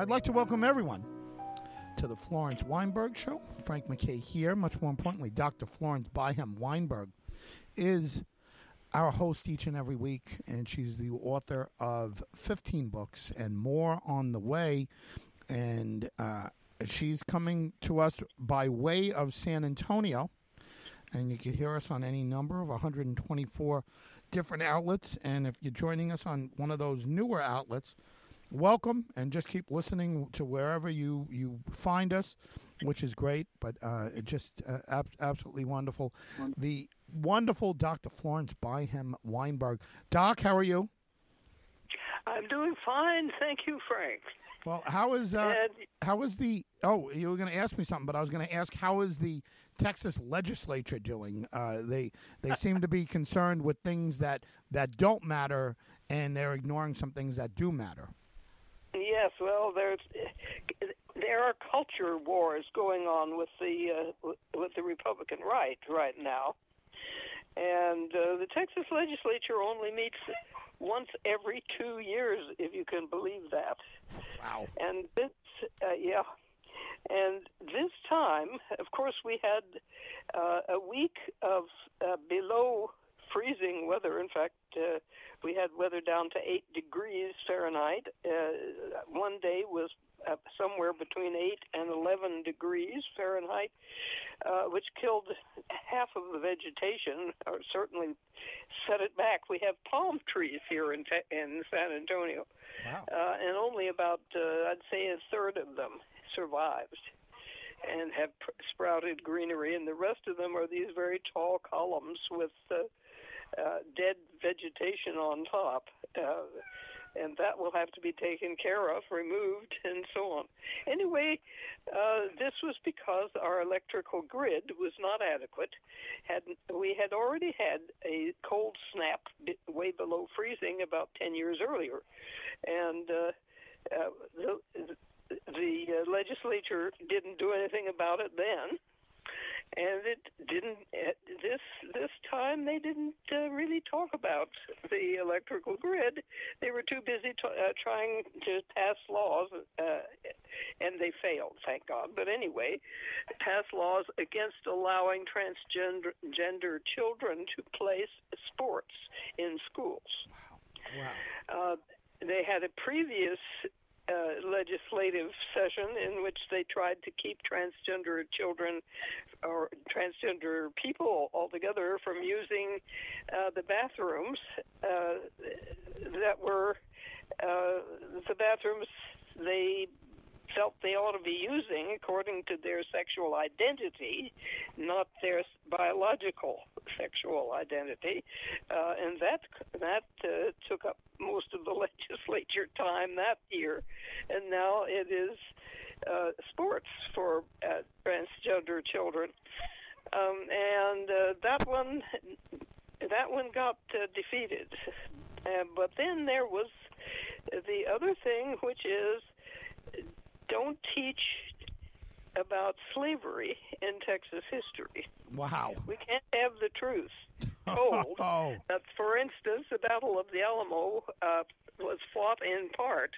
I'd like to welcome everyone to the Florence Weinberg Show. Frank MacKay here. Much more importantly, Dr. Florence Byham Weinberg is our host each and every week, and she's the author of 15 books and more on the way. And uh, she's coming to us by way of San Antonio. And you can hear us on any number of 124 different outlets. And if you're joining us on one of those newer outlets, welcome and just keep listening to wherever you, you find us, which is great, but uh, it just uh, ab- absolutely wonderful. The wonderful Dr. Florence Byham Weinberg. Doc, how are you? I'm doing fine, thank you, Frank. Well, how is uh, And how is the? Oh, you were going to ask me something, but I was going to ask how is the Texas legislature doing? Uh, they they seem to be concerned with things that that don't matter, and they're ignoring some things that do matter. Yes, well, there's there are culture wars going on with the uh, with the Republican right right now, and uh, the Texas legislature only meets once every two years, if you can believe that. Wow. And this, uh, yeah. And this time, of course, we had uh, a week of uh, below freezing weather. In fact, uh, we had weather down to 8 degrees Fahrenheit. Uh, one day was uh, somewhere between 8 and 11 degrees Fahrenheit, uh, which killed half of the vegetation, or certainly set it back. We have palm trees here in, in San Antonio Wow. uh, and only about uh, I'd say a third of them survived and have pr- sprouted greenery, and the rest of them are these very tall columns with uh, uh, dead vegetation on top. Uh, and that will have to be taken care of, removed, and so on. Anyway, uh, this was because our electrical grid was not adequate. Had we had already had a cold snap way below freezing about 10 years earlier, and uh, uh, the, the legislature didn't do anything about it then, and it didn't. This this time they didn't uh, really talk about the electrical grid. They were too busy t- uh, trying to pass laws, uh, and they failed, thank God. But anyway, pass laws against allowing transgender gender children to play sports in schools. Wow. Uh, they had a previous legislative session in which they tried to keep transgender children or transgender people altogether from using uh, the bathrooms uh, that were uh, the bathrooms they felt they ought to be using according to their sexual identity, not their biological sexual identity, uh, and that that uh, took up most of the legislature time that year, and now it is uh, sports for uh, transgender children, um, and uh, that one that one got uh, defeated, uh, but then there was the other thing, which is don't teach about slavery in Texas history. Wow. We can't have the truth told. Oh. That, for instance, the Battle of the Alamo uh, was fought in part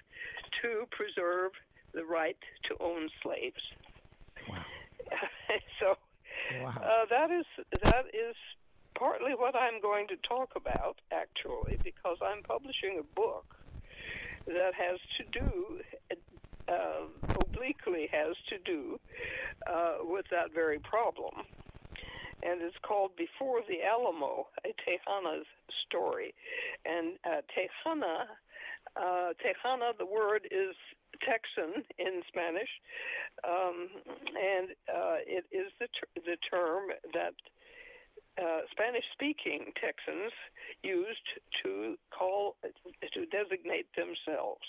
to preserve the right to own slaves. Wow. so Wow. uh, that is that is partly what I'm going to talk about, actually, because I'm publishing a book that has to do, uh, obliquely has to do uh, with that very problem. And it's called Before the Alamo, a Tejana's story. And uh, Tejana, uh, Tejana, the word is Texan in Spanish, um, and uh, it is the, ter- the term that uh, Spanish-speaking Texans used to call to designate themselves.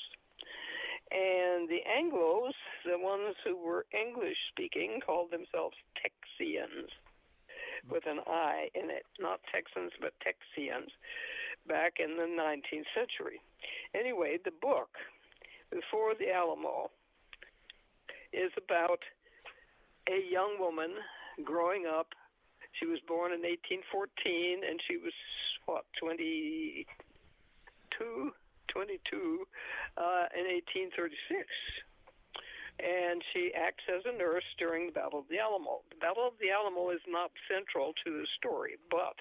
And the Anglos, the ones who were English-speaking, called themselves Texians, with an I in it, not Texans but Texians, back in the 19th century. Anyway, the book before the Alamo is about a young woman growing up. She was born in 1814, and she was what 22, 22 uh, in 1836. and she acts as a nurse during the Battle of the Alamo. The Battle of the Alamo is not central to the story, but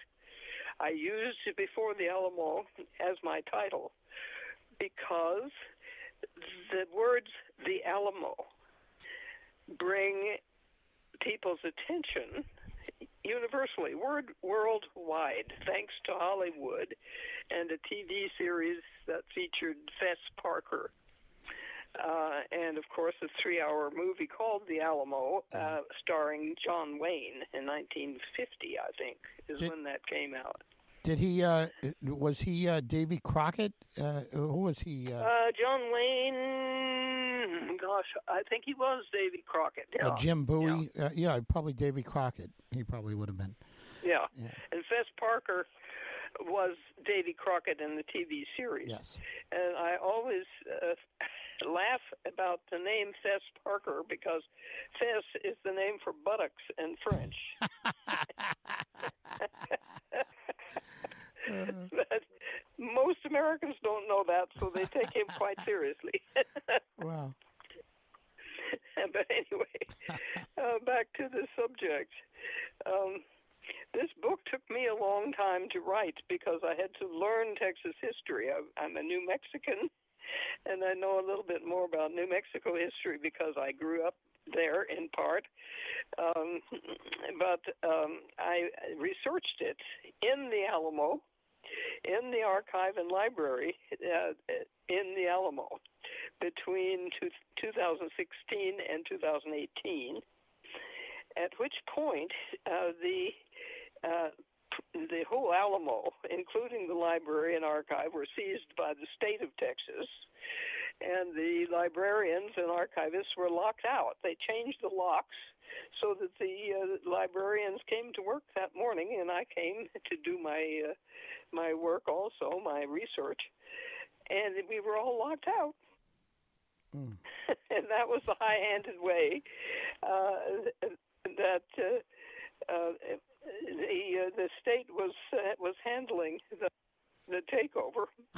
I used Before the Alamo as my title because the words the Alamo bring people's attention universally, word, worldwide, thanks to Hollywood and a TV series that featured Fess Parker. Uh, and of course, a three hour movie called The Alamo, uh, Mm-hmm. starring John Wayne in 1950, I think, is Did- when that came out. Did he? Uh, was he uh, Davy Crockett? Uh, who was he? Uh, Uh, John Wayne, gosh, I think he was Davy Crockett. Yeah. uh, Jim Bowie? Yeah. Uh, yeah, probably Davy Crockett. He probably would have been. Yeah. Yeah. And Fess Parker was Davy Crockett in the TV series. Yes. And I always uh, laugh about the name Fess Parker because Fess is the name for buttocks in French. but most Americans don't know that, so they take him quite seriously. Wow. but anyway, uh, back to the subject. Um, this book took me a long time to write because I had to learn Texas history. I, I'm a New Mexican, and I know a little bit more about New Mexico history because I grew up there in part. Um, but um, I researched it in the Alamo, in the archive and library uh, in the Alamo between two, 2016 and 2018. At which point, uh, the uh, the whole Alamo, including the library and archive, were seized by the state of Texas, and the librarians and archivists were locked out. They changed the locks so that the uh, librarians came to work that morning, and I came to do my uh, my work also, my research, and we were all locked out. Mm. and that was the high-handed way uh, that uh, uh, the uh, the state was uh, was handling the the takeover,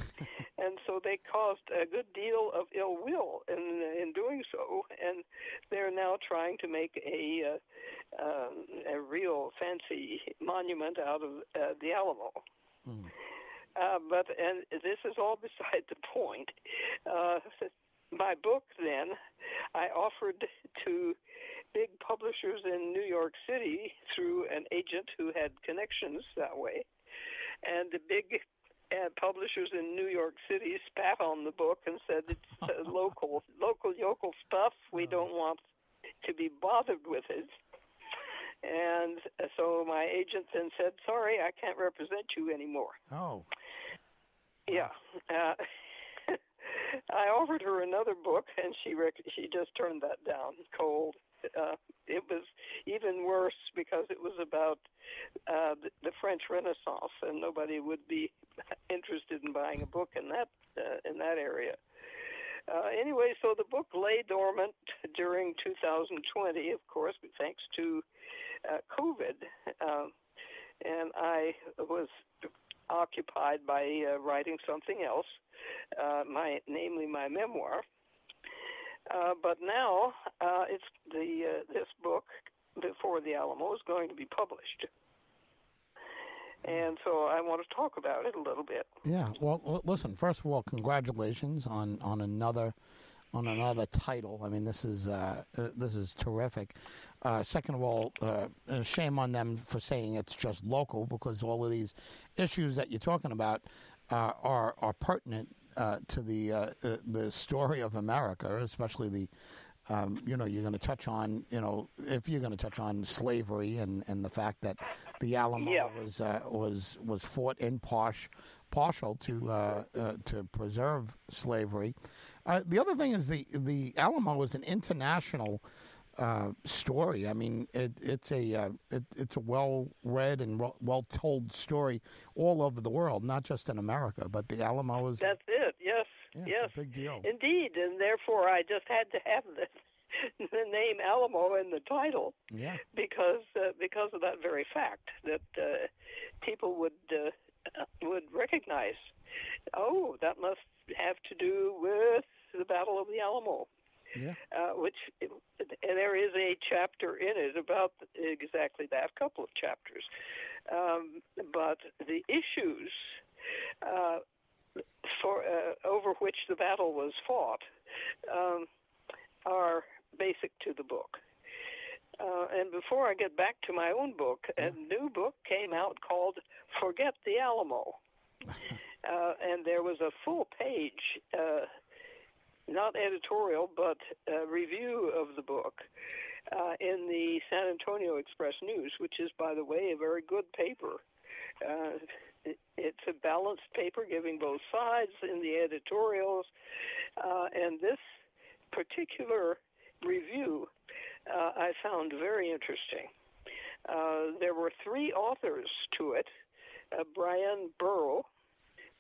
and so they caused a good deal of ill will in in doing so, and they're now trying to make a uh, um, a real fancy monument out of uh, the Alamo. Mm. Uh, but and this is all beside the point. Uh, my book, then, I offered to big publishers in New York City through an agent who had connections that way, and the big uh, publishers in New York City spat on the book and said it's uh, local, local yokel stuff. We don't want to be bothered with it. And uh, so my agent then said, "Sorry, I can't represent you anymore." Oh. Yeah. Uh, I offered her another book, and she rec- she just turned that down cold. Uh, it was even worse because it was about uh, the, French Renaissance, and nobody would be interested in buying a book in that uh, in that area. Uh, anyway, so the book lay dormant during 2020, of course, thanks to uh, COVID, um, and I was occupied by uh, writing something else, uh, my namely my memoir. Uh, but now uh, it's the uh, this book before the Alamo is going to be published, and so I want to talk about it a little bit. Yeah. Well, listen. First of all, congratulations on on another on another title. I mean, this is uh, uh, this is terrific. Uh, second of all, uh, uh, shame on them for saying it's just local because all of these issues that you're talking about are are pertinent uh, to the uh, uh, the story of America, especially the. Um, you know, you're going to touch on, you know, if you're going to touch on slavery and, and the fact that the Alamo Yeah. was uh, was was fought in partial partial to uh, uh, to preserve slavery. Uh, the other thing is the the Alamo was an international uh, story. I mean, it, it's a uh, it, it's a well read and well told story all over the world, not just in America. But the Alamo is That's it. Yes. yeah, yes. it's a big deal. Indeed, and therefore I just had to have the the name Alamo in the title yeah, because uh, because of that very fact that uh, people would uh, would recognize. Oh, that must have to do with the Battle of the Alamo. Yeah. uh, which and there is a chapter in it about exactly that, a couple of chapters. Um, but the issues uh, for uh, over which the battle was fought um, are basic to the book. Uh, and before I get back to my own book, a new book came out called "Forget the Alamo," uh, and there was a full page, uh, not editorial, but a review of the book uh, in the San Antonio Express News, which is, by the way, a very good paper. Uh, it, it's a balanced paper, giving both sides in the editorials, uh, and this particular review uh, I found very interesting. Uh, there were three authors to it uh, Bryan Burrough,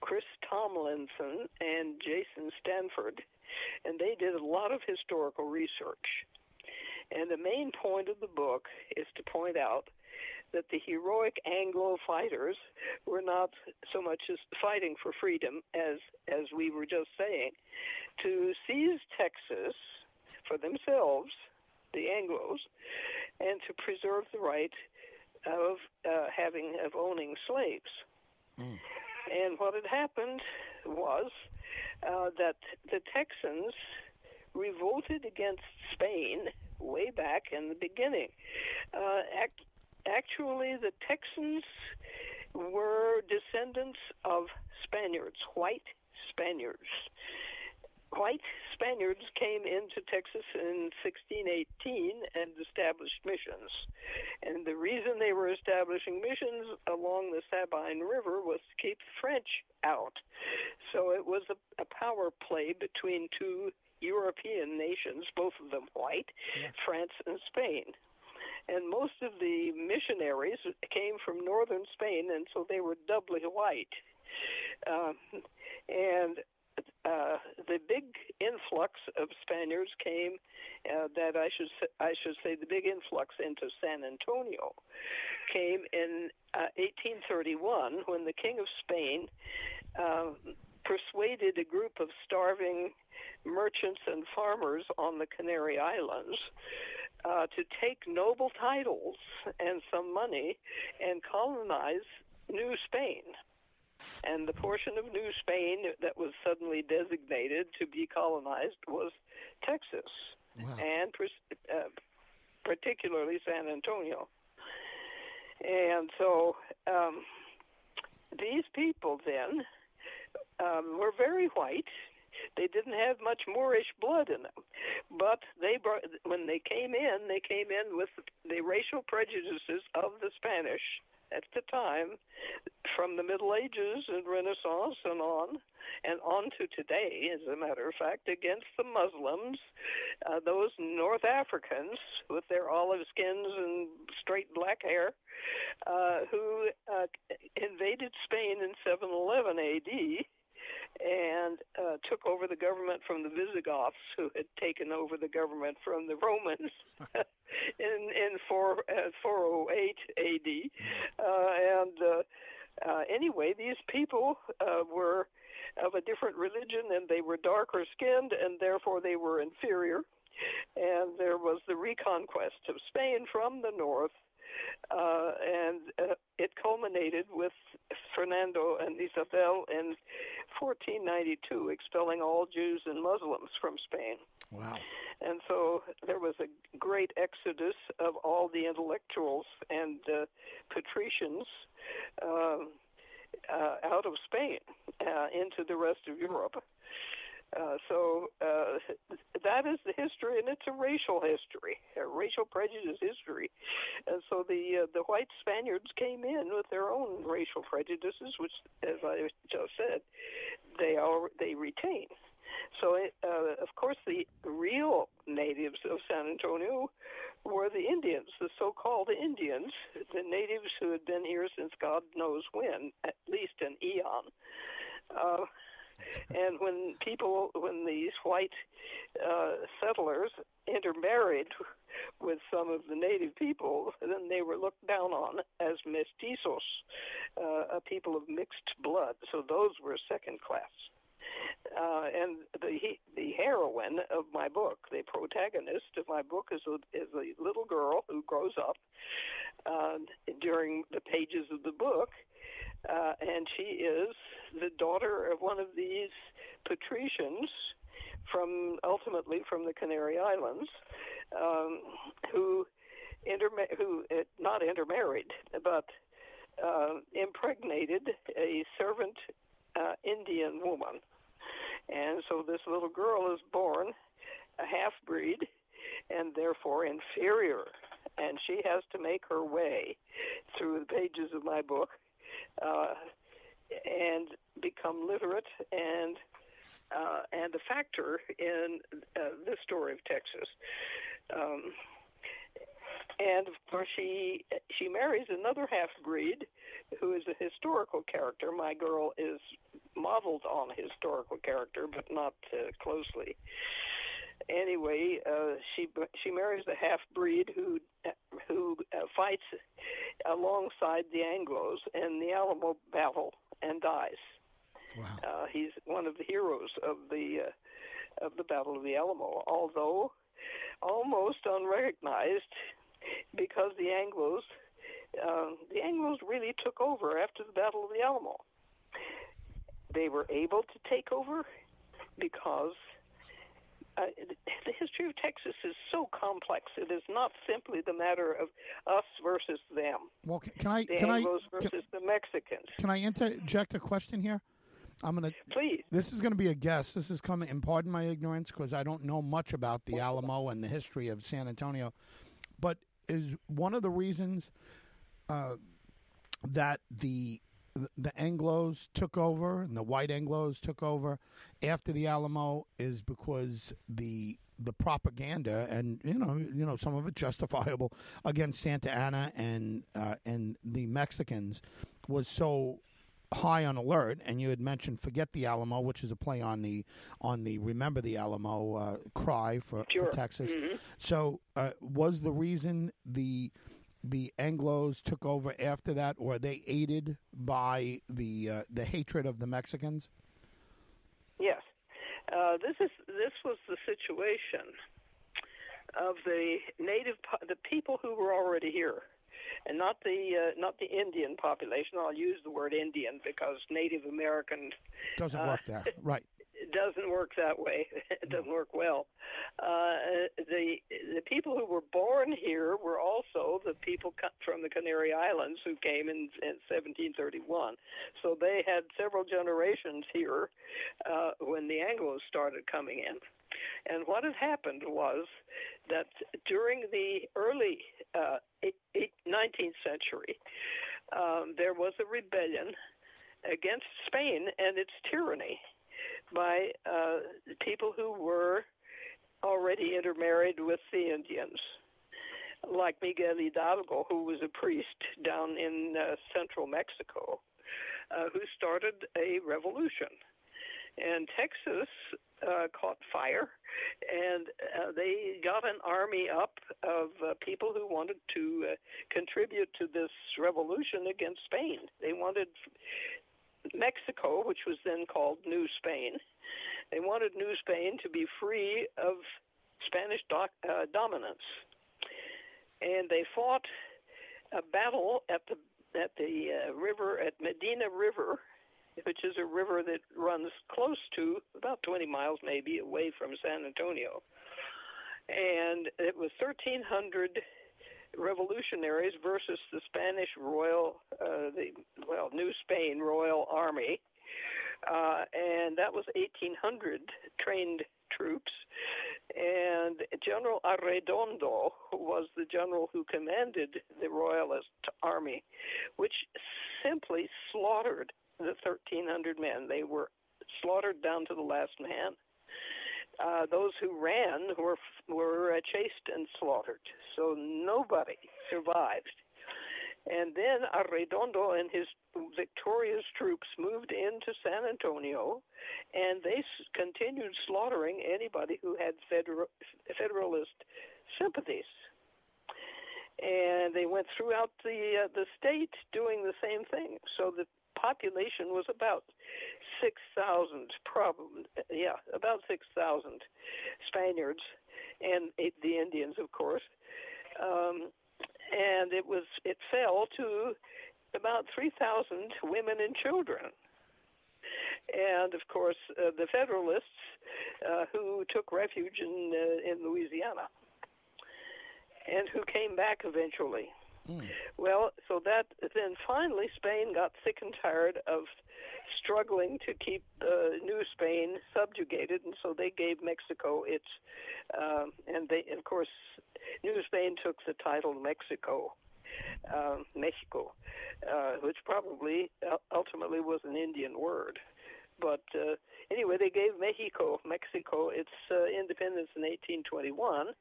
Chris Tomlinson, and Jason Stanford, and they did a lot of historical research. And the main point of the book is to point out that the heroic Anglo fighters were not so much as fighting for freedom as as we were just saying, to seize Texas for themselves the Anglos, and to preserve the right of uh, having of owning slaves. Mm. And what had happened was uh, that the Texans revolted against Spain way back in the beginning. Uh, act- actually, the Texans were descendants of Spaniards, white Spaniards white Spaniards came into Texas in 1618 and established missions. And the reason they were establishing missions along the Sabine River was to keep the French out. So it was a, a power play between two European nations, both of them white, yeah. France and Spain. And most of the missionaries came from northern Spain, and so they were doubly white. Um, and uh, the big influx of Spaniards came. Uh, that I should say, I should say the big influx into San Antonio came in uh, 1831 when the King of Spain uh, persuaded a group of starving merchants and farmers on the Canary Islands uh, to take noble titles and some money and colonize New Spain and the portion of New Spain that was suddenly designated to be colonized was Texas, wow. and uh, particularly San Antonio. And so um, these people then um, were very white. They didn't have much Moorish blood in them, but they brought, when they came in, they came in with the racial prejudices of the Spanish at the time, from the Middle Ages and Renaissance and on, and on to today, as a matter of fact, against the Muslims, uh, those North Africans with their olive skins and straight black hair, uh, who uh, invaded Spain in 711 AD and uh, took over the government from the Visigoths, who had taken over the government from the Romans in in four, uh, 408 AD. Uh, and uh, uh, anyway, these people uh, were of a different religion, and they were darker skinned, and therefore they were inferior. And there was the reconquest of Spain from the north uh, and uh, it culminated with Fernando and Isabel in 1492 expelling all Jews and Muslims from Spain. Wow. And so there was a great exodus of all the intellectuals and uh, patricians uh, uh, out of Spain uh, into the rest of Europe. Uh, so uh, that is the history, and it's a racial history, a racial prejudice history. And so the uh, the white Spaniards came in with their own racial prejudices, which, as I just said, they all they retain. So, it, uh, of course, the real natives of San Antonio were the Indians, the so-called Indians, the natives who had been here since God knows when, at least an eon. Uh, and when people, when these white uh, settlers intermarried with some of the native people, then they were looked down on as mestizos, uh, a people of mixed blood. So those were second class. Uh, and the he, the heroine of my book, the protagonist of my book, is a, is a little girl who grows up uh, during the pages of the book, uh, and she is the daughter of one of these patricians from ultimately from the Canary Islands, um, who interma- who uh, not intermarried, but uh, impregnated a servant uh, Indian woman, and so this little girl is born a half breed, and therefore inferior, and she has to make her way through the pages of my book. Uh, and become literate and uh, and a factor in uh, this story of Texas. Um, and of course, she she marries another half breed, who is a historical character. My girl is modeled on a historical character, but not uh, closely. Anyway, uh, she she marries a half breed who who uh, fights alongside the Anglo's in the Alamo battle and dies. Wow. Uh, he's one of the heroes of the uh, of the Battle of the Alamo, although almost unrecognized because the Anglos uh, the Anglos really took over after the Battle of the Alamo. They were able to take over because uh, the history of Texas is so complex. It is not simply the matter of us versus them. Well, can, can I the can Anglos I versus can, the Mexicans. can I interject a question here? I'm gonna. Please. This is going to be a guess. This is coming, and pardon my ignorance because I don't know much about the Alamo and the history of San Antonio. But is one of the reasons uh, that the the Anglos took over and the white Anglos took over after the Alamo is because the the propaganda and you know you know some of it justifiable against Santa Anna and uh, and the Mexicans was so high on alert and you had mentioned forget the alamo which is a play on the on the remember the alamo uh, cry for, Sure. for texas Mhm. so uh, was the reason the the anglos took over after that or are they aided by the uh, the hatred of the mexicans? Yes, uh, this is this was the situation of the native the people who were already here, and not the uh, not the Indian population. I'll use the word Indian because Native American doesn't Uh, work there. Right it doesn't work that way. It doesn't work well. Uh, the the people who were born here were also the people from the Canary Islands who came in, in 1731. So they had several generations here uh, when the Anglos started coming in. And what had happened was that during the early uh, eight, eight, 19th century, um, there was a rebellion against Spain and its tyranny by uh, people who were already intermarried with the Indians, like Miguel Hidalgo, who was a priest down in uh, central Mexico, uh, who started a revolution. And Texas uh, caught fire, and uh, they got an army up of uh, people who wanted to uh, contribute to this revolution against Spain. They wanted Mexico, which was then called New Spain. They wanted New Spain to be free of Spanish doc, uh, dominance, and they fought a battle at the at the uh, river at Medina River, which is a river that runs close to about 20 miles maybe away from San Antonio, and it was 1,300 revolutionaries versus the Spanish Royal, uh, the well, New Spain Royal Army, uh, and that was 1,800 trained troops. And General Arredondo was the general who commanded the Royalist army, which simply slaughtered the 1,300 men. They were slaughtered down to the last man. Uh, those who ran were were uh, chased and slaughtered. So nobody survived. And then Arredondo and his victorious troops moved into San Antonio, and they continued slaughtering anybody who had federal, Federalist sympathies. And they went throughout the uh, the state doing the same thing. So the population was about 6,000, probably, yeah, about 6,000 Spaniards and the Indians, of course. Um, and it was it fell to about 3,000 women and children. And of course, uh, the Federalists uh, who took refuge in uh, in Louisiana and who came back eventually. Mm. Well, so that then finally Spain got sick and tired of struggling to keep uh, New Spain subjugated, and so they gave Mexico its, um, and they of course New Spain took the title Mexico. Um, Mexico, uh, which probably ultimately was an Indian word. But uh, anyway, they gave Mexico, Mexico, its uh, independence in 1821,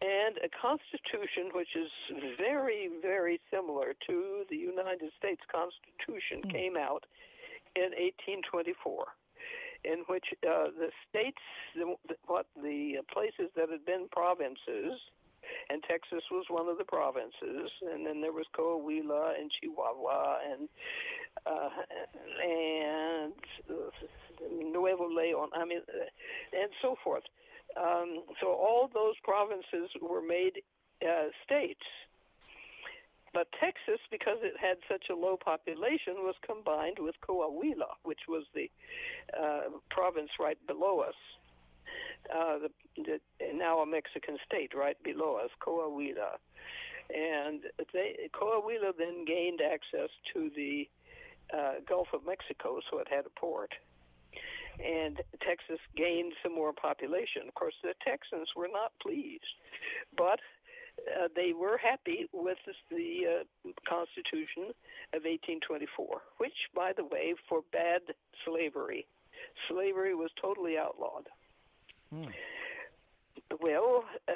and a constitution which is very, very similar to the United States Constitution mm. came out in 1824, in which uh, the states, the, what the places that had been provinces, and Texas was one of the provinces, and then there was Coahuila and Chihuahua and uh, and uh, Nuevo Leon. I mean, uh, and so forth. Um, so all those provinces were made uh, states. But Texas, because it had such a low population, was combined with Coahuila, which was the uh, province right below us. Uh, the, the, now a Mexican state right below us, Coahuila. And they, Coahuila then gained access to the uh, Gulf of Mexico, so it had a port and Texas gained some more population. Of course, the Texans were not pleased, but uh, they were happy with the uh, Constitution of 1824, which, by the way, forbade slavery. Slavery was totally outlawed. Hmm. Well, uh,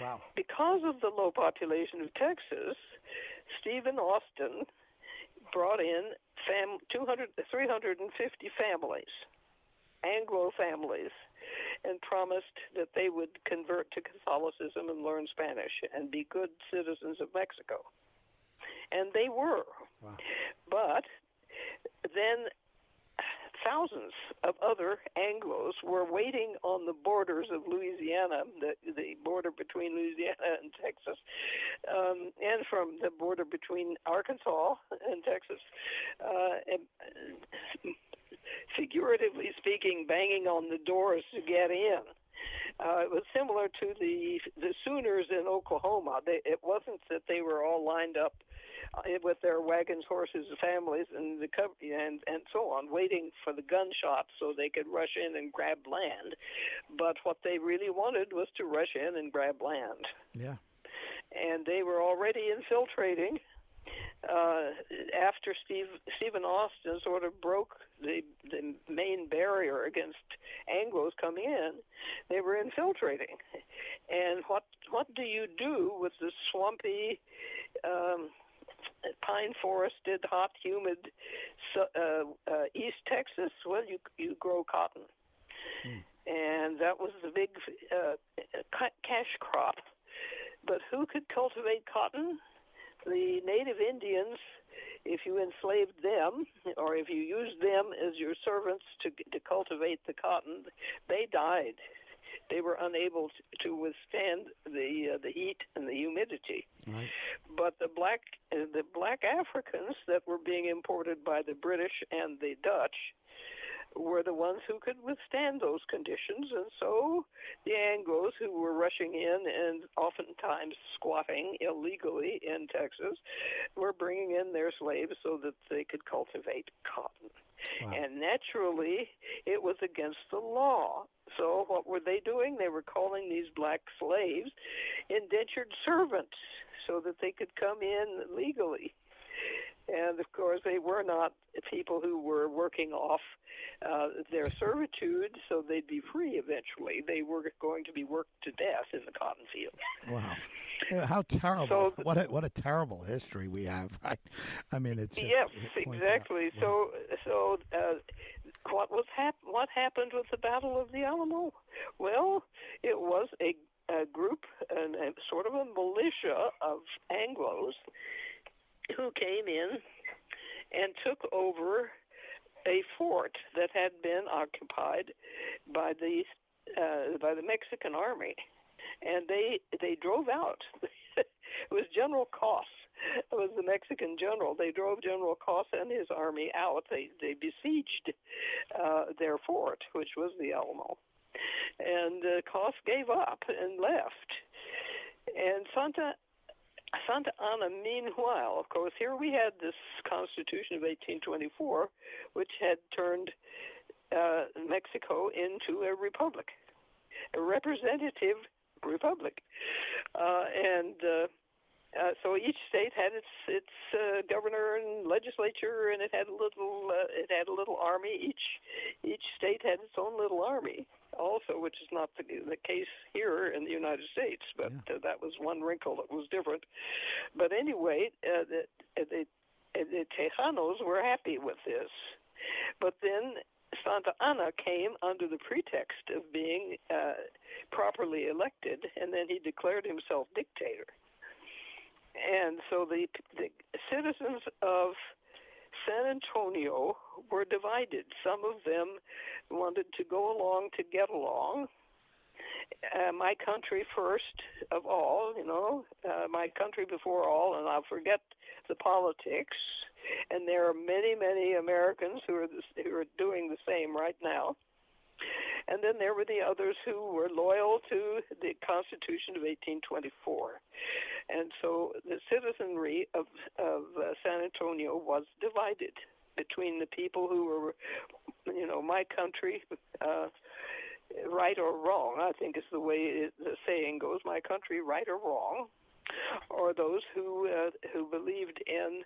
wow. because of the low population of Texas, Stephen Austin brought in fam- 200, 350 families Anglo families and promised that they would convert to Catholicism and learn Spanish and be good citizens of Mexico. And they were. Wow. But then thousands of other Anglos were waiting on the borders of Louisiana, the, the border between Louisiana and Texas, um, and from the border between Arkansas and Texas. Uh, and figuratively speaking, banging on the doors to get in. Uh, it was similar to the the Sooners in Oklahoma. They, it wasn't that they were all lined up uh, with their wagons, horses, families, and the and and so on, waiting for the gunshots so they could rush in and grab land. But what they really wanted was to rush in and grab land. Yeah. And they were already infiltrating uh, after Steve, Stephen Austin sort of broke the the main barrier against Anglo's coming in, they were infiltrating. And what what do you do with the swampy, um, pine forested, hot, humid uh, uh, East Texas? Well, you you grow cotton, hmm. and that was the big uh, cash crop. But who could cultivate cotton? the native Indians, if you enslaved them or if you used them as your servants to to cultivate the cotton, they died. They were unable to withstand the uh, the heat and the humidity. Right. But the black uh, the black Africans that were being imported by the British and the Dutch were the ones who could withstand those conditions, and so the Anglos, who were rushing in and oftentimes squatting illegally in Texas, were bringing in their slaves so that they could cultivate cotton. Wow. And naturally, it was against the law. So, what were they doing? They were calling these black slaves indentured servants so that they could come in legally. And of course, they were not people who were working off uh, their servitude so they'd be free eventually. They were going to be worked to death in the cotton field. Wow. how terrible. So, what, a, what a terrible history we have, right? I mean, it's. Yes, it exactly. Out, so, so uh, what, was hap- what happened with the Battle of the Alamo? Well, it was a, a group, and a, sort of a militia of Anglos who came in and took over a fort that had been occupied by the uh, by the Mexican army, and they they drove out. it was General Cos. It was the Mexican general. They drove General Cos and his army out. They they besieged uh, their fort, which was the Alamo, and uh, Cos gave up and left. And Santa Santa Anna, meanwhile, of course, here we had this Constitution of 1824, which had turned uh, Mexico into a republic, a representative republic, uh, and uh, uh, so each state had its its uh, governor and legislature, and it had a little uh, it had a little army. Each each state had its own little army, also, which is not the, the case here in the United States. But Yeah. uh, that was one wrinkle that was different. But anyway, uh, the, the the Tejanos were happy with this, but then Santa Anna came under the pretext of being uh, properly elected, and then he declared himself dictator. And so the, the citizens of San Antonio were divided. Some of them wanted to go along to get along. Uh, my country first of all, you know, uh, my country before all, and I'll forget the politics. And there are many, many Americans who are who are doing the same right now. And then there were the others who were loyal to the Constitution of 1824. And so the citizenry of, of uh, San Antonio was divided between the people who were, you know, my country, uh, right or wrong, I think is the way it, the saying goes, my country, right or wrong, or those who uh, who believed in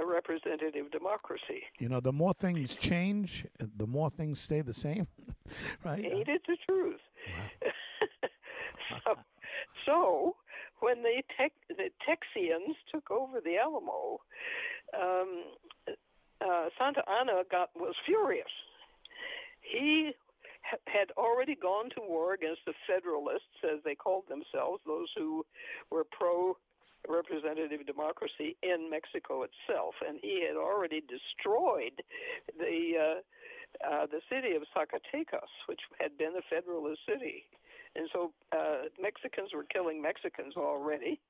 a representative democracy. You know, the more things change, the more things stay the same, right? Ain't it the truth? so, so when the Tex the Texians took over the Alamo, um, uh, Santa Anna got was furious. He ha- had already gone to war against the Federalists, as they called themselves, those who were pro representative democracy in Mexico itself, and he had already destroyed the uh, uh, the city of Zacatecas, which had been a Federalist city, and so uh, Mexicans were killing Mexicans already,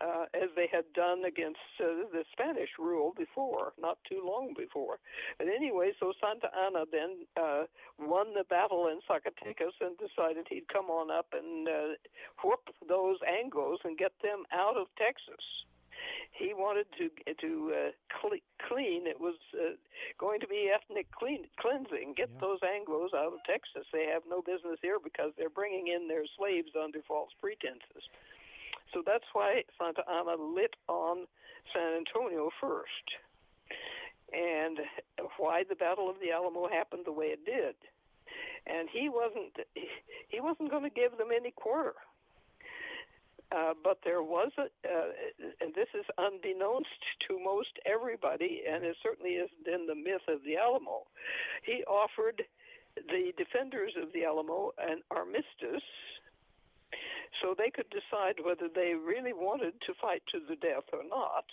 uh, as they had done against uh, the Spanish rule before, not too long before. But anyway, so Santa Anna then uh, won the battle in Zacatecas and decided he'd come on up and uh, whoop those Anglos and get them out of Texas. He wanted to to uh, cle- clean. It was uh, going to be ethnic clean cleansing. Get Yeah. those Anglos out of Texas. They have no business here because they're bringing in their slaves under false pretenses. So that's why Santa Anna lit on San Antonio first, and why the Battle of the Alamo happened the way it did. And he wasn't he wasn't going to give them any quarter. Uh, but there was a, uh, and this is unbeknownst to most everybody, and it certainly isn't in the myth of the Alamo. He offered the defenders of the Alamo an armistice so they could decide whether they really wanted to fight to the death or not.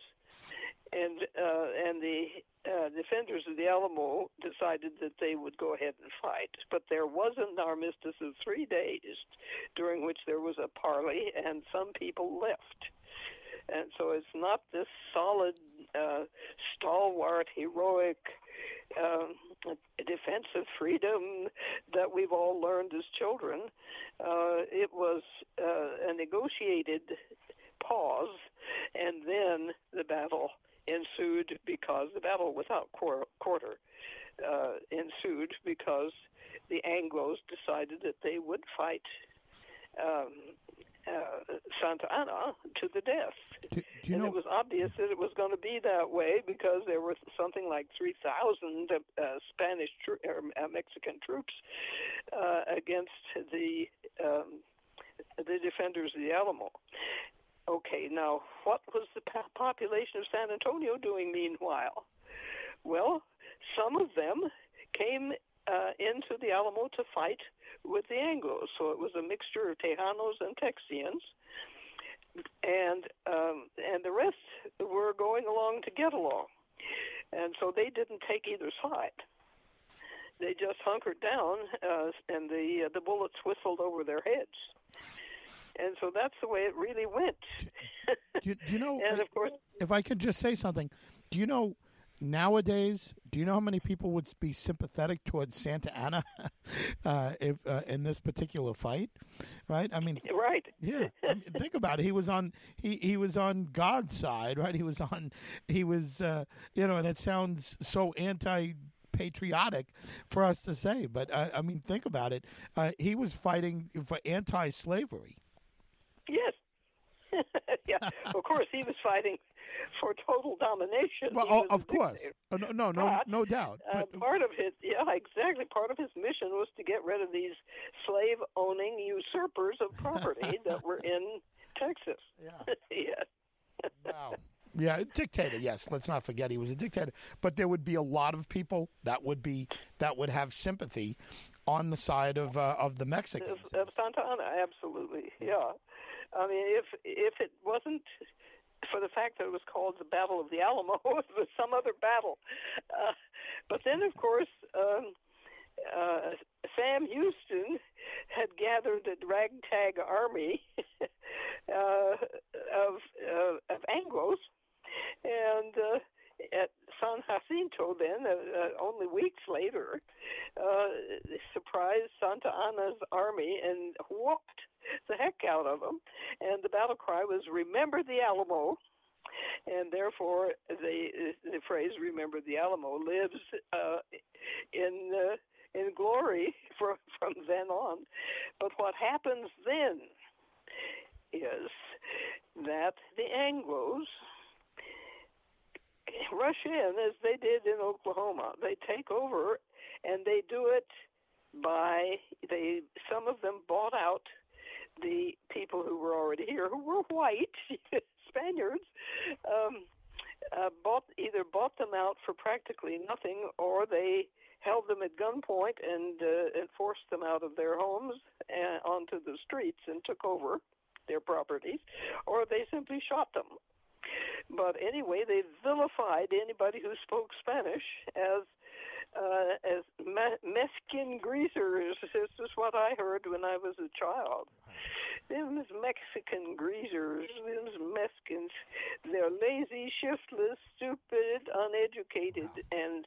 And uh, and the uh, defenders of the Alamo decided that they would go ahead and fight. But there was an armistice of three days, during which there was a parley, and some people left. And so it's not this solid, uh, stalwart, heroic um, defense of freedom that we've all learned as children. Uh, it was uh, a negotiated pause, and then the battle ensued because the battle without quarter uh, ensued because the Anglos decided that they would fight um, uh, Santa Anna to the death. Do, do you and know? it was obvious that it was going to be that way because there were something like 3,000 uh, Spanish tro- or uh, Mexican troops uh, against the um, the defenders of the Alamo. Okay, now what was the population of San Antonio doing meanwhile? Well, some of them came uh, into the Alamo to fight with the Anglos, so it was a mixture of Tejanos and Texians and um, and the rest were going along to get along. and so they didn't take either side. They just hunkered down, uh, and the uh, the bullets whistled over their heads. And so that's the way it really went. Do you, do you know? and of course, if I could just say something, do you know nowadays? Do you know how many people would be sympathetic towards Santa Anna uh, if uh, in this particular fight? Right? I mean, right? Yeah. I mean, think about it. He was on he he was on God's side, right? He was on he was uh, you know, and it sounds so anti patriotic for us to say, but uh, I mean, think about it. Uh, he was fighting for anti-slavery. Yeah. of course, he was fighting for total domination. Well, oh, of course, oh, no, no, no, but, no doubt. Uh, part of his, yeah, exactly. Part of his mission was to get rid of these slave-owning usurpers of property that were in Texas. Yeah. yes. wow. Yeah, dictator. Yes, let's not forget he was a dictator. But there would be a lot of people that would be that would have sympathy on the side of uh, of the Mexicans. Of, of Santa Anna, absolutely. Yeah. I mean, if if it wasn't for the fact that it was called the Battle of the Alamo, it was some other battle. Uh, but then, of course, um, uh, Sam Houston had gathered a ragtag army uh, of uh, of Anglos, and uh, at San Jacinto, then uh, uh, only weeks later, uh, surprised Santa Anna's army and whooped the heck out of them. And the battle cry was "Remember the Alamo." and therefore the the phrase "Remember the Alamo" lives uh, in uh, in glory from from then on. But what happens then is that the Anglos rush in as they did in Oklahoma. They take over, and they do it by they. Some of them bought out the people who were already here, who were white Spaniards. Um, uh, bought either bought them out for practically nothing, or they held them at gunpoint and, uh, and forced them out of their homes and onto the streets and took over their properties, or they simply shot them. But anyway, they vilified anybody who spoke Spanish as uh, as me- mesquin greasers. This is what I heard when I was a child. Them Mexican greasers, them Mexicans, they're lazy, shiftless, stupid, uneducated, wow. and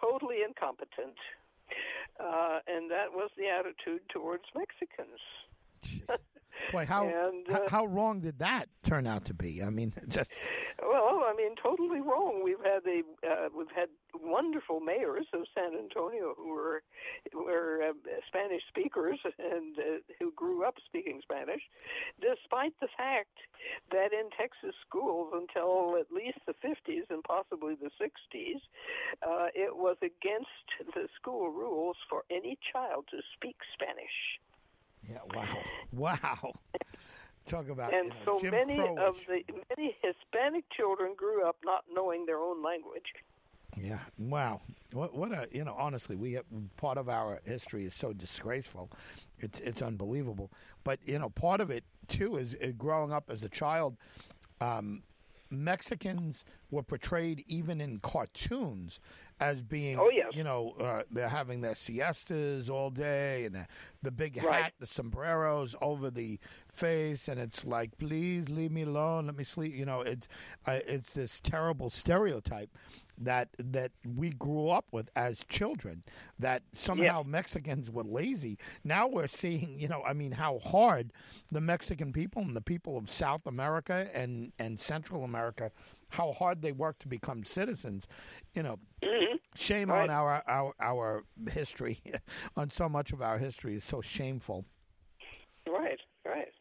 totally incompetent. Uh, and that was the attitude towards Mexicans. Boy, how, and, uh, how wrong did that turn out to be? I mean, just well, I mean, totally wrong. We've had a uh, we've had wonderful mayors of San Antonio who were were uh, Spanish speakers and uh, who grew up speaking Spanish, despite the fact that in Texas schools until at least the 50s and possibly the 60s, uh, it was against the school rules for any child to speak Spanish. Yeah. Wow. Wow. Talk about and you know, so Jim many Crow-ish. of the many Hispanic children grew up not knowing their own language. Yeah. Wow. What what a you know honestly we have, part of our history is so disgraceful. It's it's unbelievable. But you know part of it too is, is growing up as a child. Um, Mexicans were portrayed even in cartoons as being, oh, yes. you know, uh, they're having their siestas all day and the, the big hat, right. the sombreros over the face, and it's like, please leave me alone, let me sleep. You know, it's uh, it's this terrible stereotype that that we grew up with as children that somehow yeah. Mexicans were lazy. Now we're seeing, you know, I mean how hard the Mexican people and the people of South America and and Central America how hard they work to become citizens. You know, mm-hmm. shame right. on our, our our history on so much of our history is so shameful. Right, right.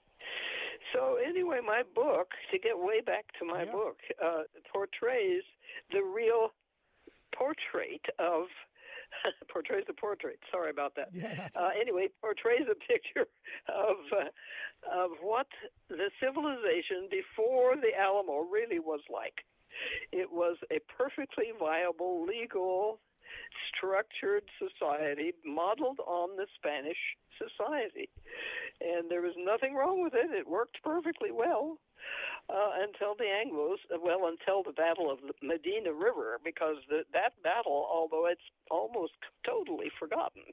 So anyway, my book, to get way back to my Yeah. book, uh, portrays the real portrait of portrays a portrait. Sorry about that. Yeah, Uh, anyway, portrays a picture of uh, of what the civilization before the Alamo really was like. It was a perfectly viable, legal, structured society modeled on the Spanish society. And there was nothing wrong with it. It worked perfectly well. Uh, until the Anglos, well, until the Battle of the Medina River, because the, that battle, although it's almost totally forgotten,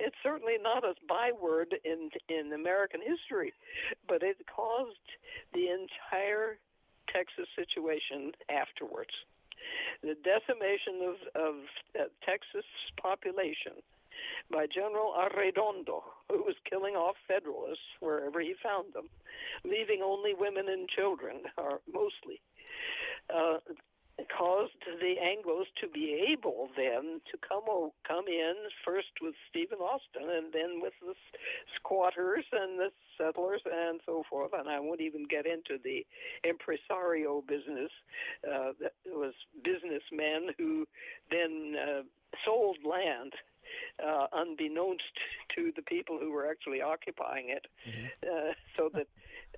it's certainly not a byword in in American history, but it caused the entire Texas situation afterwards. The decimation of, of uh, Texas population by General Arredondo, who was killing off Federalists wherever he found them, leaving only women and children, or mostly, uh, caused the Anglos to be able then to come o- come in first with Stephen Austin and then with the squatters and the settlers and so forth. And I won't even get into the impresario business. Uh, that was businessmen who then uh, sold land uh, unbeknownst to the people who were actually occupying it, mm-hmm. uh, so that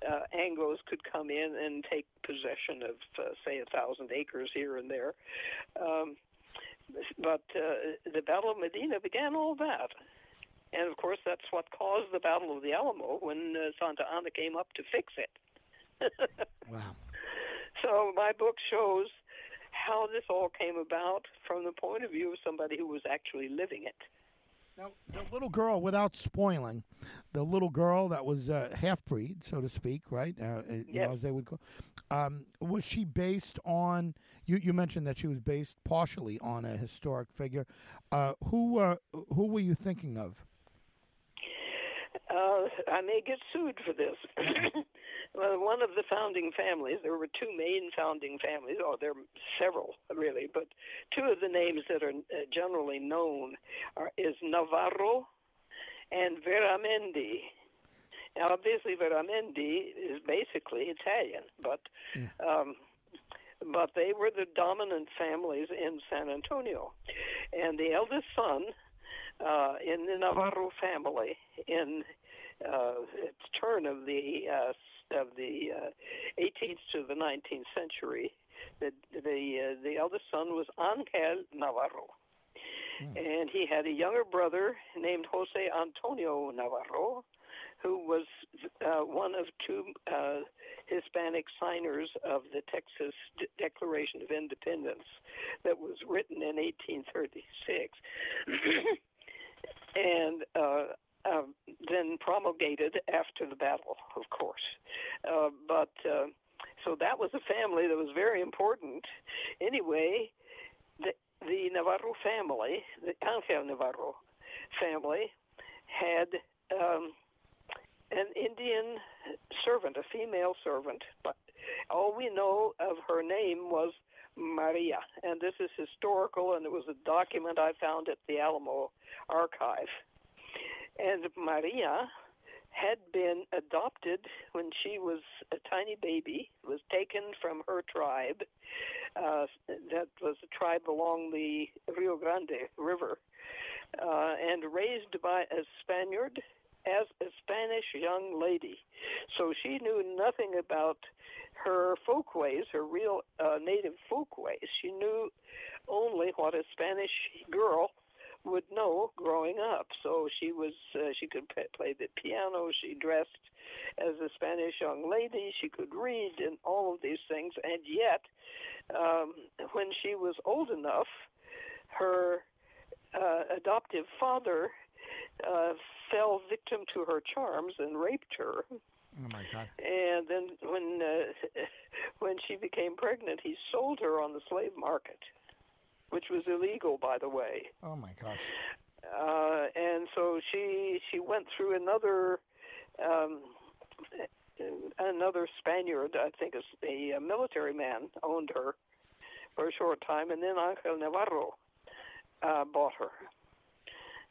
uh, Anglos could come in and take possession of, uh, say, a thousand acres here and there. Um, but uh, the Battle of Medina began all that. And of course, that's what caused the Battle of the Alamo when uh, Santa Anna came up to fix it. wow. So my book shows how this all came about from the point of view of somebody who was actually living it. Now, the little girl, without spoiling, the little girl that was uh, half breed, so to speak, right? Uh, uh you know, as they would call. Um, was she based on? You, you mentioned that she was based partially on a historic figure. Uh, who uh, who were you thinking of? Uh, I may get sued for this. well, one of the founding families, there were two main founding families, or oh, there are several really, but two of the names that are uh, generally known are is Navarro and Veramendi. Now, obviously, Veramendi is basically Italian, but yeah. um, but they were the dominant families in San Antonio, and the eldest son uh, in the Navarro family in uh, its turn of the uh, of the uh, 18th to the 19th century. The the uh, the eldest son was Angel Navarro, mm. and he had a younger brother named Jose Antonio Navarro, who was uh, one of two uh, Hispanic signers of the Texas De- Declaration of Independence that was written in 1836. and uh, uh, then promulgated after the battle, of course. Uh, but uh, so that was a family that was very important. Anyway, the, the Navarro family, the Angel Navarro family, had um, an Indian servant, a female servant, but all we know of her name was Maria, and this is historical, and it was a document I found at the Alamo archive. And Maria had been adopted when she was a tiny baby, was taken from her tribe. Uh, that was a tribe along the Rio Grande River, uh, and raised by a Spaniard as a Spanish young lady. So she knew nothing about her folkways, her real uh, native folkways. She knew only what a Spanish girl would know growing up. So she was uh, she could p- play the piano. She dressed as a Spanish young lady. She could read and all of these things. And yet, um, when she was old enough, her uh, adoptive father uh, fell victim to her charms and raped her. Oh my God! And then when uh, when she became pregnant, he sold her on the slave market which was illegal, by the way. Oh my gosh! Uh, and so she she went through another um, another Spaniard, I think, is a, military man, owned her for a short time, and then Angel Navarro uh, bought her,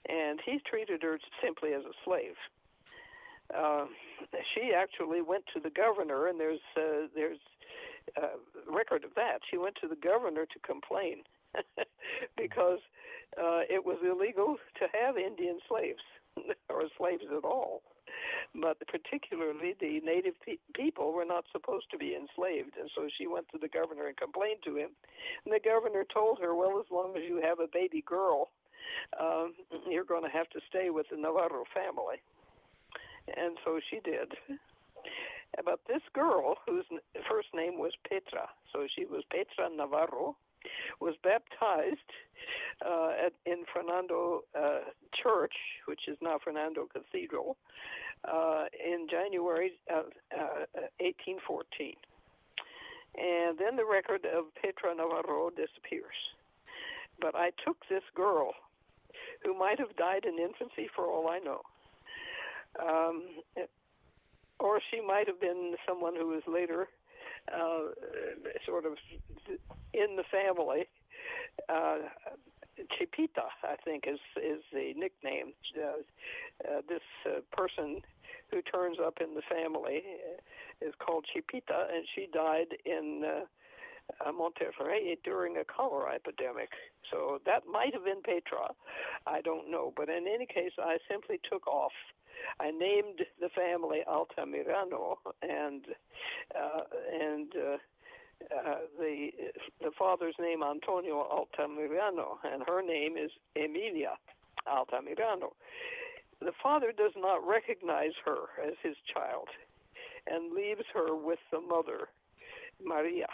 and he treated her simply as a slave. Uh, she actually went to the governor, and there's uh, there's uh, record of that. She went to the governor to complain because uh, it was illegal to have Indian slaves or slaves at all. But particularly the native pe- people were not supposed to be enslaved, and so she went to the governor and complained to him. And the governor told her, "Well, as long as you have a baby girl, um, you're going to have to stay with the Navarro family." And so she did. But this girl whose first name was Petra. So she was Petra Navarro, was baptized uh, at, in Fernando uh, Church, which is now Fernando Cathedral, uh, in January of 1814. And then the record of Petra Navarro disappears. But I took this girl, who might have died in infancy for all I know. Um, or she might have been someone who was later uh, sort of in the family. Uh, Chipita, I think, is is the nickname. Uh, uh, this uh, person who turns up in the family is called Chipita, and she died in uh, uh, Monterrey during a cholera epidemic. So that might have been Petra. I don't know. But in any case, I simply took off. I named the family Altamirano, and uh, and uh, uh, the the father's name Antonio Altamirano, and her name is Emilia Altamirano. The father does not recognize her as his child, and leaves her with the mother, Maria.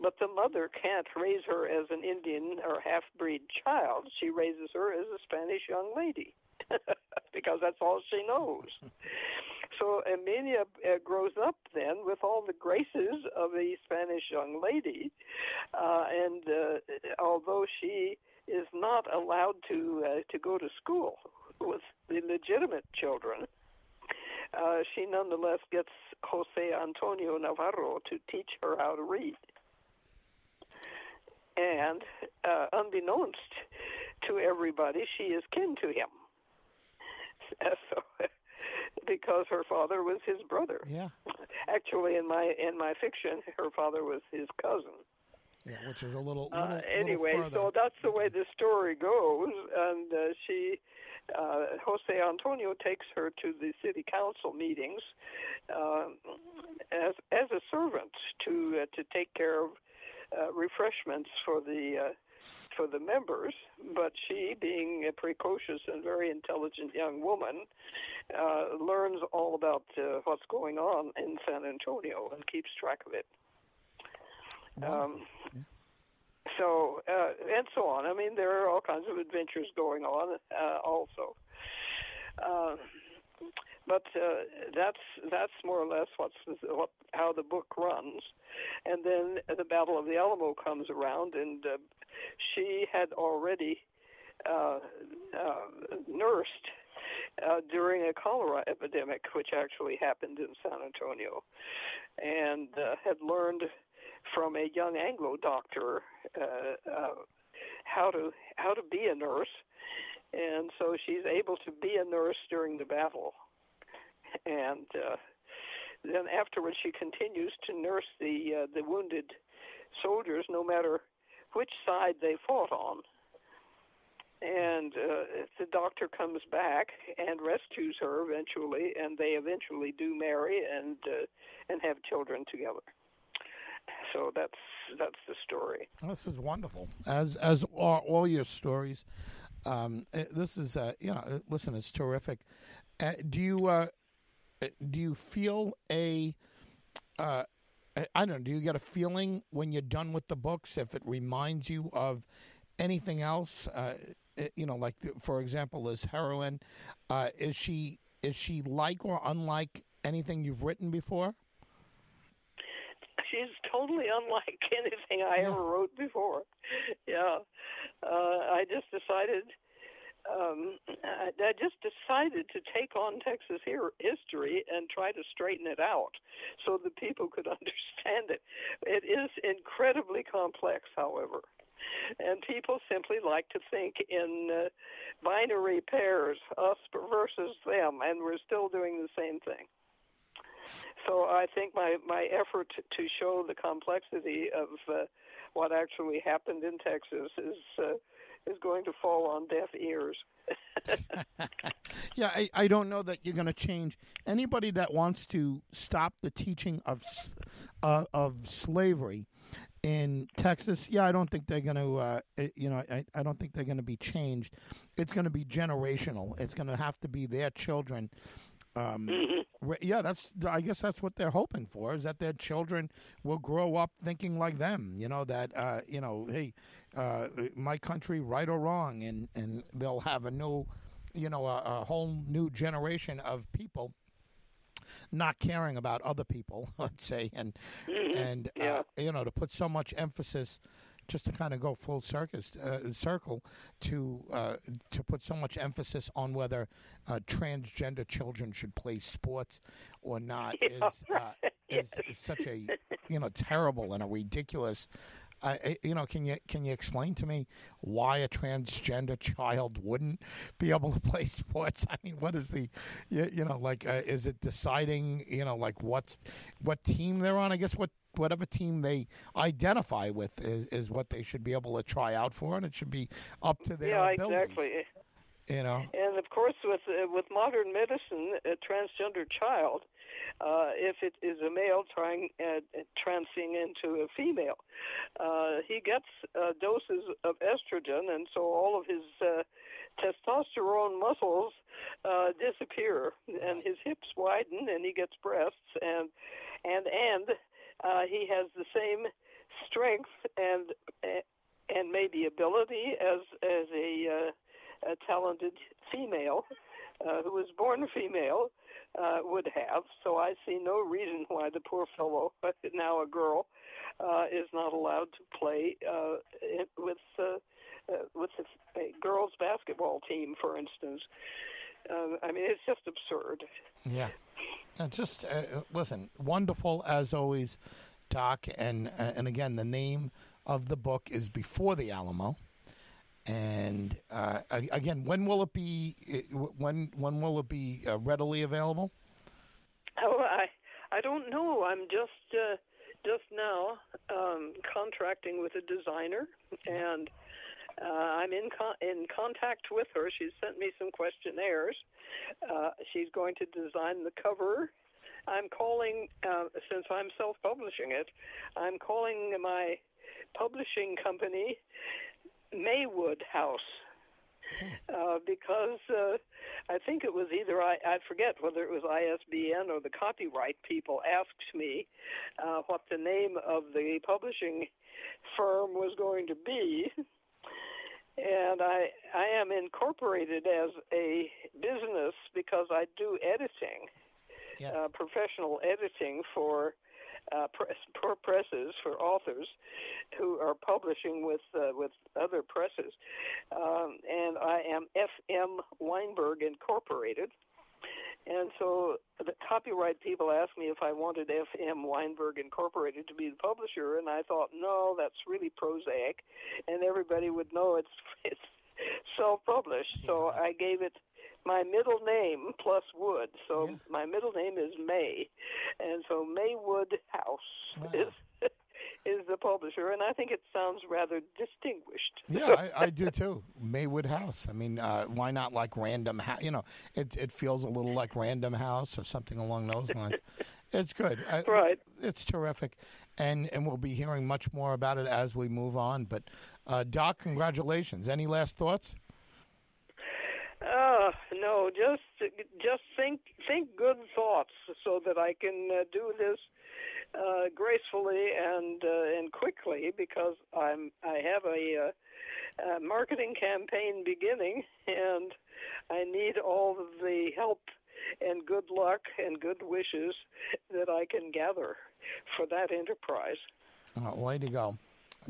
But the mother can't raise her as an Indian or half breed child. She raises her as a Spanish young lady because that's all she knows. So Emilia uh, grows up then with all the graces of a Spanish young lady, uh, and uh, although she is not allowed to uh, to go to school with the legitimate children, uh, she nonetheless gets Jose Antonio Navarro to teach her how to read and uh, unbeknownst to everybody, she is kin to him. So, because her father was his brother. Yeah. Actually, in my in my fiction, her father was his cousin. Yeah, which is a little. Uh, anyway, little so that's the way the story goes, and uh, she, uh, Jose Antonio takes her to the city council meetings uh, as as a servant to uh, to take care of uh, refreshments for the for the members, but she, being a precocious and very intelligent young woman, uh, learns all about uh, what's going on in San Antonio and keeps track of it. Um, yeah. So uh, and so on. I mean, there are all kinds of adventures going on uh, also. But uh, that's that's more or less what's what how the book runs, and then the Battle of the Alamo comes around, and uh, she had already uh, uh, nursed uh, during a cholera epidemic, which actually happened in San Antonio, and uh, had learned from a young Anglo doctor uh, uh, how to how to be a nurse, and so she's able to be a nurse during the battle and uh, then afterwards she continues to nurse the uh, the wounded soldiers, no matter which side they fought on. And uh, the doctor comes back and rescues her eventually, and they eventually do marry and uh, and have children together. So that's that's the story. This is wonderful, as as all, all your stories. Um, eh, this is uh, you know, listen, it's terrific. Uh, do you uh, do you feel a uh, I don't know, do you get a feeling when you're done with the books if it reminds you of anything else? Uh, you know, like for example, this heroine, uh, is she is she like or unlike anything you've written before? She's totally unlike anything I yeah. ever wrote before. Yeah, uh, I just decided um, I, I just decided to take on Texas history and try to straighten it out so that people could understand it. It is incredibly complex, however. And people simply like to think in uh, binary pairs, us versus them, and we're still doing the same thing. So I think my, my effort to show the complexity of uh, what actually happened in Texas is uh, is going to fall on deaf ears. yeah, I, I don't know that you're going to change anybody that wants to stop the teaching of uh, of slavery in Texas. Yeah, I don't think they're going to. Uh, you know, I, I don't think they're going to be changed. It's going to be generational. It's going to have to be their children. Um, mm-hmm. Yeah, that's I guess that's what they're hoping for is that their children will grow up thinking like them. You know that uh, you know, hey, uh, my country, right or wrong, and and they'll have a new, you know, a, a whole new generation of people not caring about other people, let's say, and Mhm. and Yeah. uh, you know to put so much emphasis just to kind of go full circus uh, circle to uh, to put so much emphasis on whether uh, transgender children should play sports or not Yeah, is, uh, is is such a you know terrible and a ridiculous. I I- you know, can you can you explain to me why a transgender child wouldn't be able to play sports? I mean, what is the, you, you know, like uh, is it deciding, you know, like what's what team they're on? I guess what whatever team they identify with is, is what they should be able to try out for, and it should be up to their yeah, abilities. exactly. You know, And of course, with uh, with modern medicine, a transgender child, uh, if it is a male trying uh, transing into a female, uh, he gets uh, doses of estrogen, and so all of his uh, testosterone muscles uh, disappear, and his hips widen, and he gets breasts, and and and uh, he has the same strength and and maybe ability as as a uh, a talented female uh, who was born female uh, would have. So I see no reason why the poor fellow, now a girl, uh, is not allowed to play uh, with uh, uh, with a, a girls' basketball team, for instance. Uh, I mean, it's just absurd. yeah. Uh, just uh, listen, wonderful as always, Doc, and uh, and again, the name of the book is Before the Alamo. And uh, again, when will it be? uh, When when will it be uh, readily available? Oh, I I don't know. I'm just uh, just now um, contracting with a designer, and uh, I'm in con- in contact with her. She's sent me some questionnaires. Uh, she's going to design the cover. I'm calling uh, since I'm self-publishing it. I'm calling my publishing company Maywood House uh, because uh, I think it was either I, I forget whether it was ISBN or the copyright people asked me uh, what the name of the publishing firm was going to be. And I I am incorporated as a business because I do editing, Yes. uh, professional editing for uh, press, for presses for authors who are publishing with uh, with other presses, um, and I am FM Weinberg Incorporated. And so the copyright people asked me if I wanted FM Weinberg Incorporated to be the publisher, and I thought, no, that's really prosaic, and everybody would know it's it's self-published. So I gave it my middle name plus Wood. So Yeah. my middle name is May, and so Maywood House Wow. is publisher, and I think it sounds rather distinguished. yeah, I, I do too. Maywood House. I mean, uh, why not like Random House? You know, it it feels a little like Random House or something along those lines. it's good. I, Right. It's terrific, and and we'll be hearing much more about it as we move on. But uh, Doc, congratulations. Any last thoughts? Uh, no, just just think think good thoughts so that I can uh, do this uh, gracefully and uh, and quickly because I'm I have a, uh, a marketing campaign beginning and I need all of the help and good luck and good wishes that I can gather for that enterprise. Uh, way to go,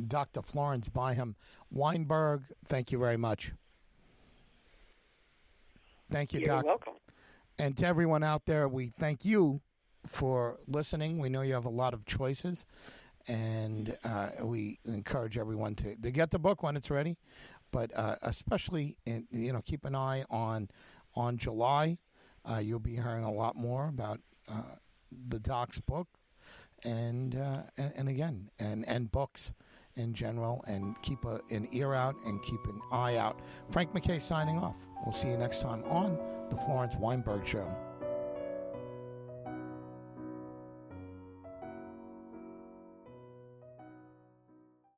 Dr. Florence Byham Weinberg. Thank you very much. Thank you, You're Doc. welcome. And to everyone out there, we thank you for listening. We know you have a lot of choices, and uh, we encourage everyone to, to get the book when it's ready. But uh, especially, in, you know, keep an eye on on July. Uh, you'll be hearing a lot more about uh, the Doc's book, and, uh, and and again, and and books in general. And keep a, an ear out and keep an eye out. Frank MacKay signing off. We'll see you next time on the Florence Weinberg Show.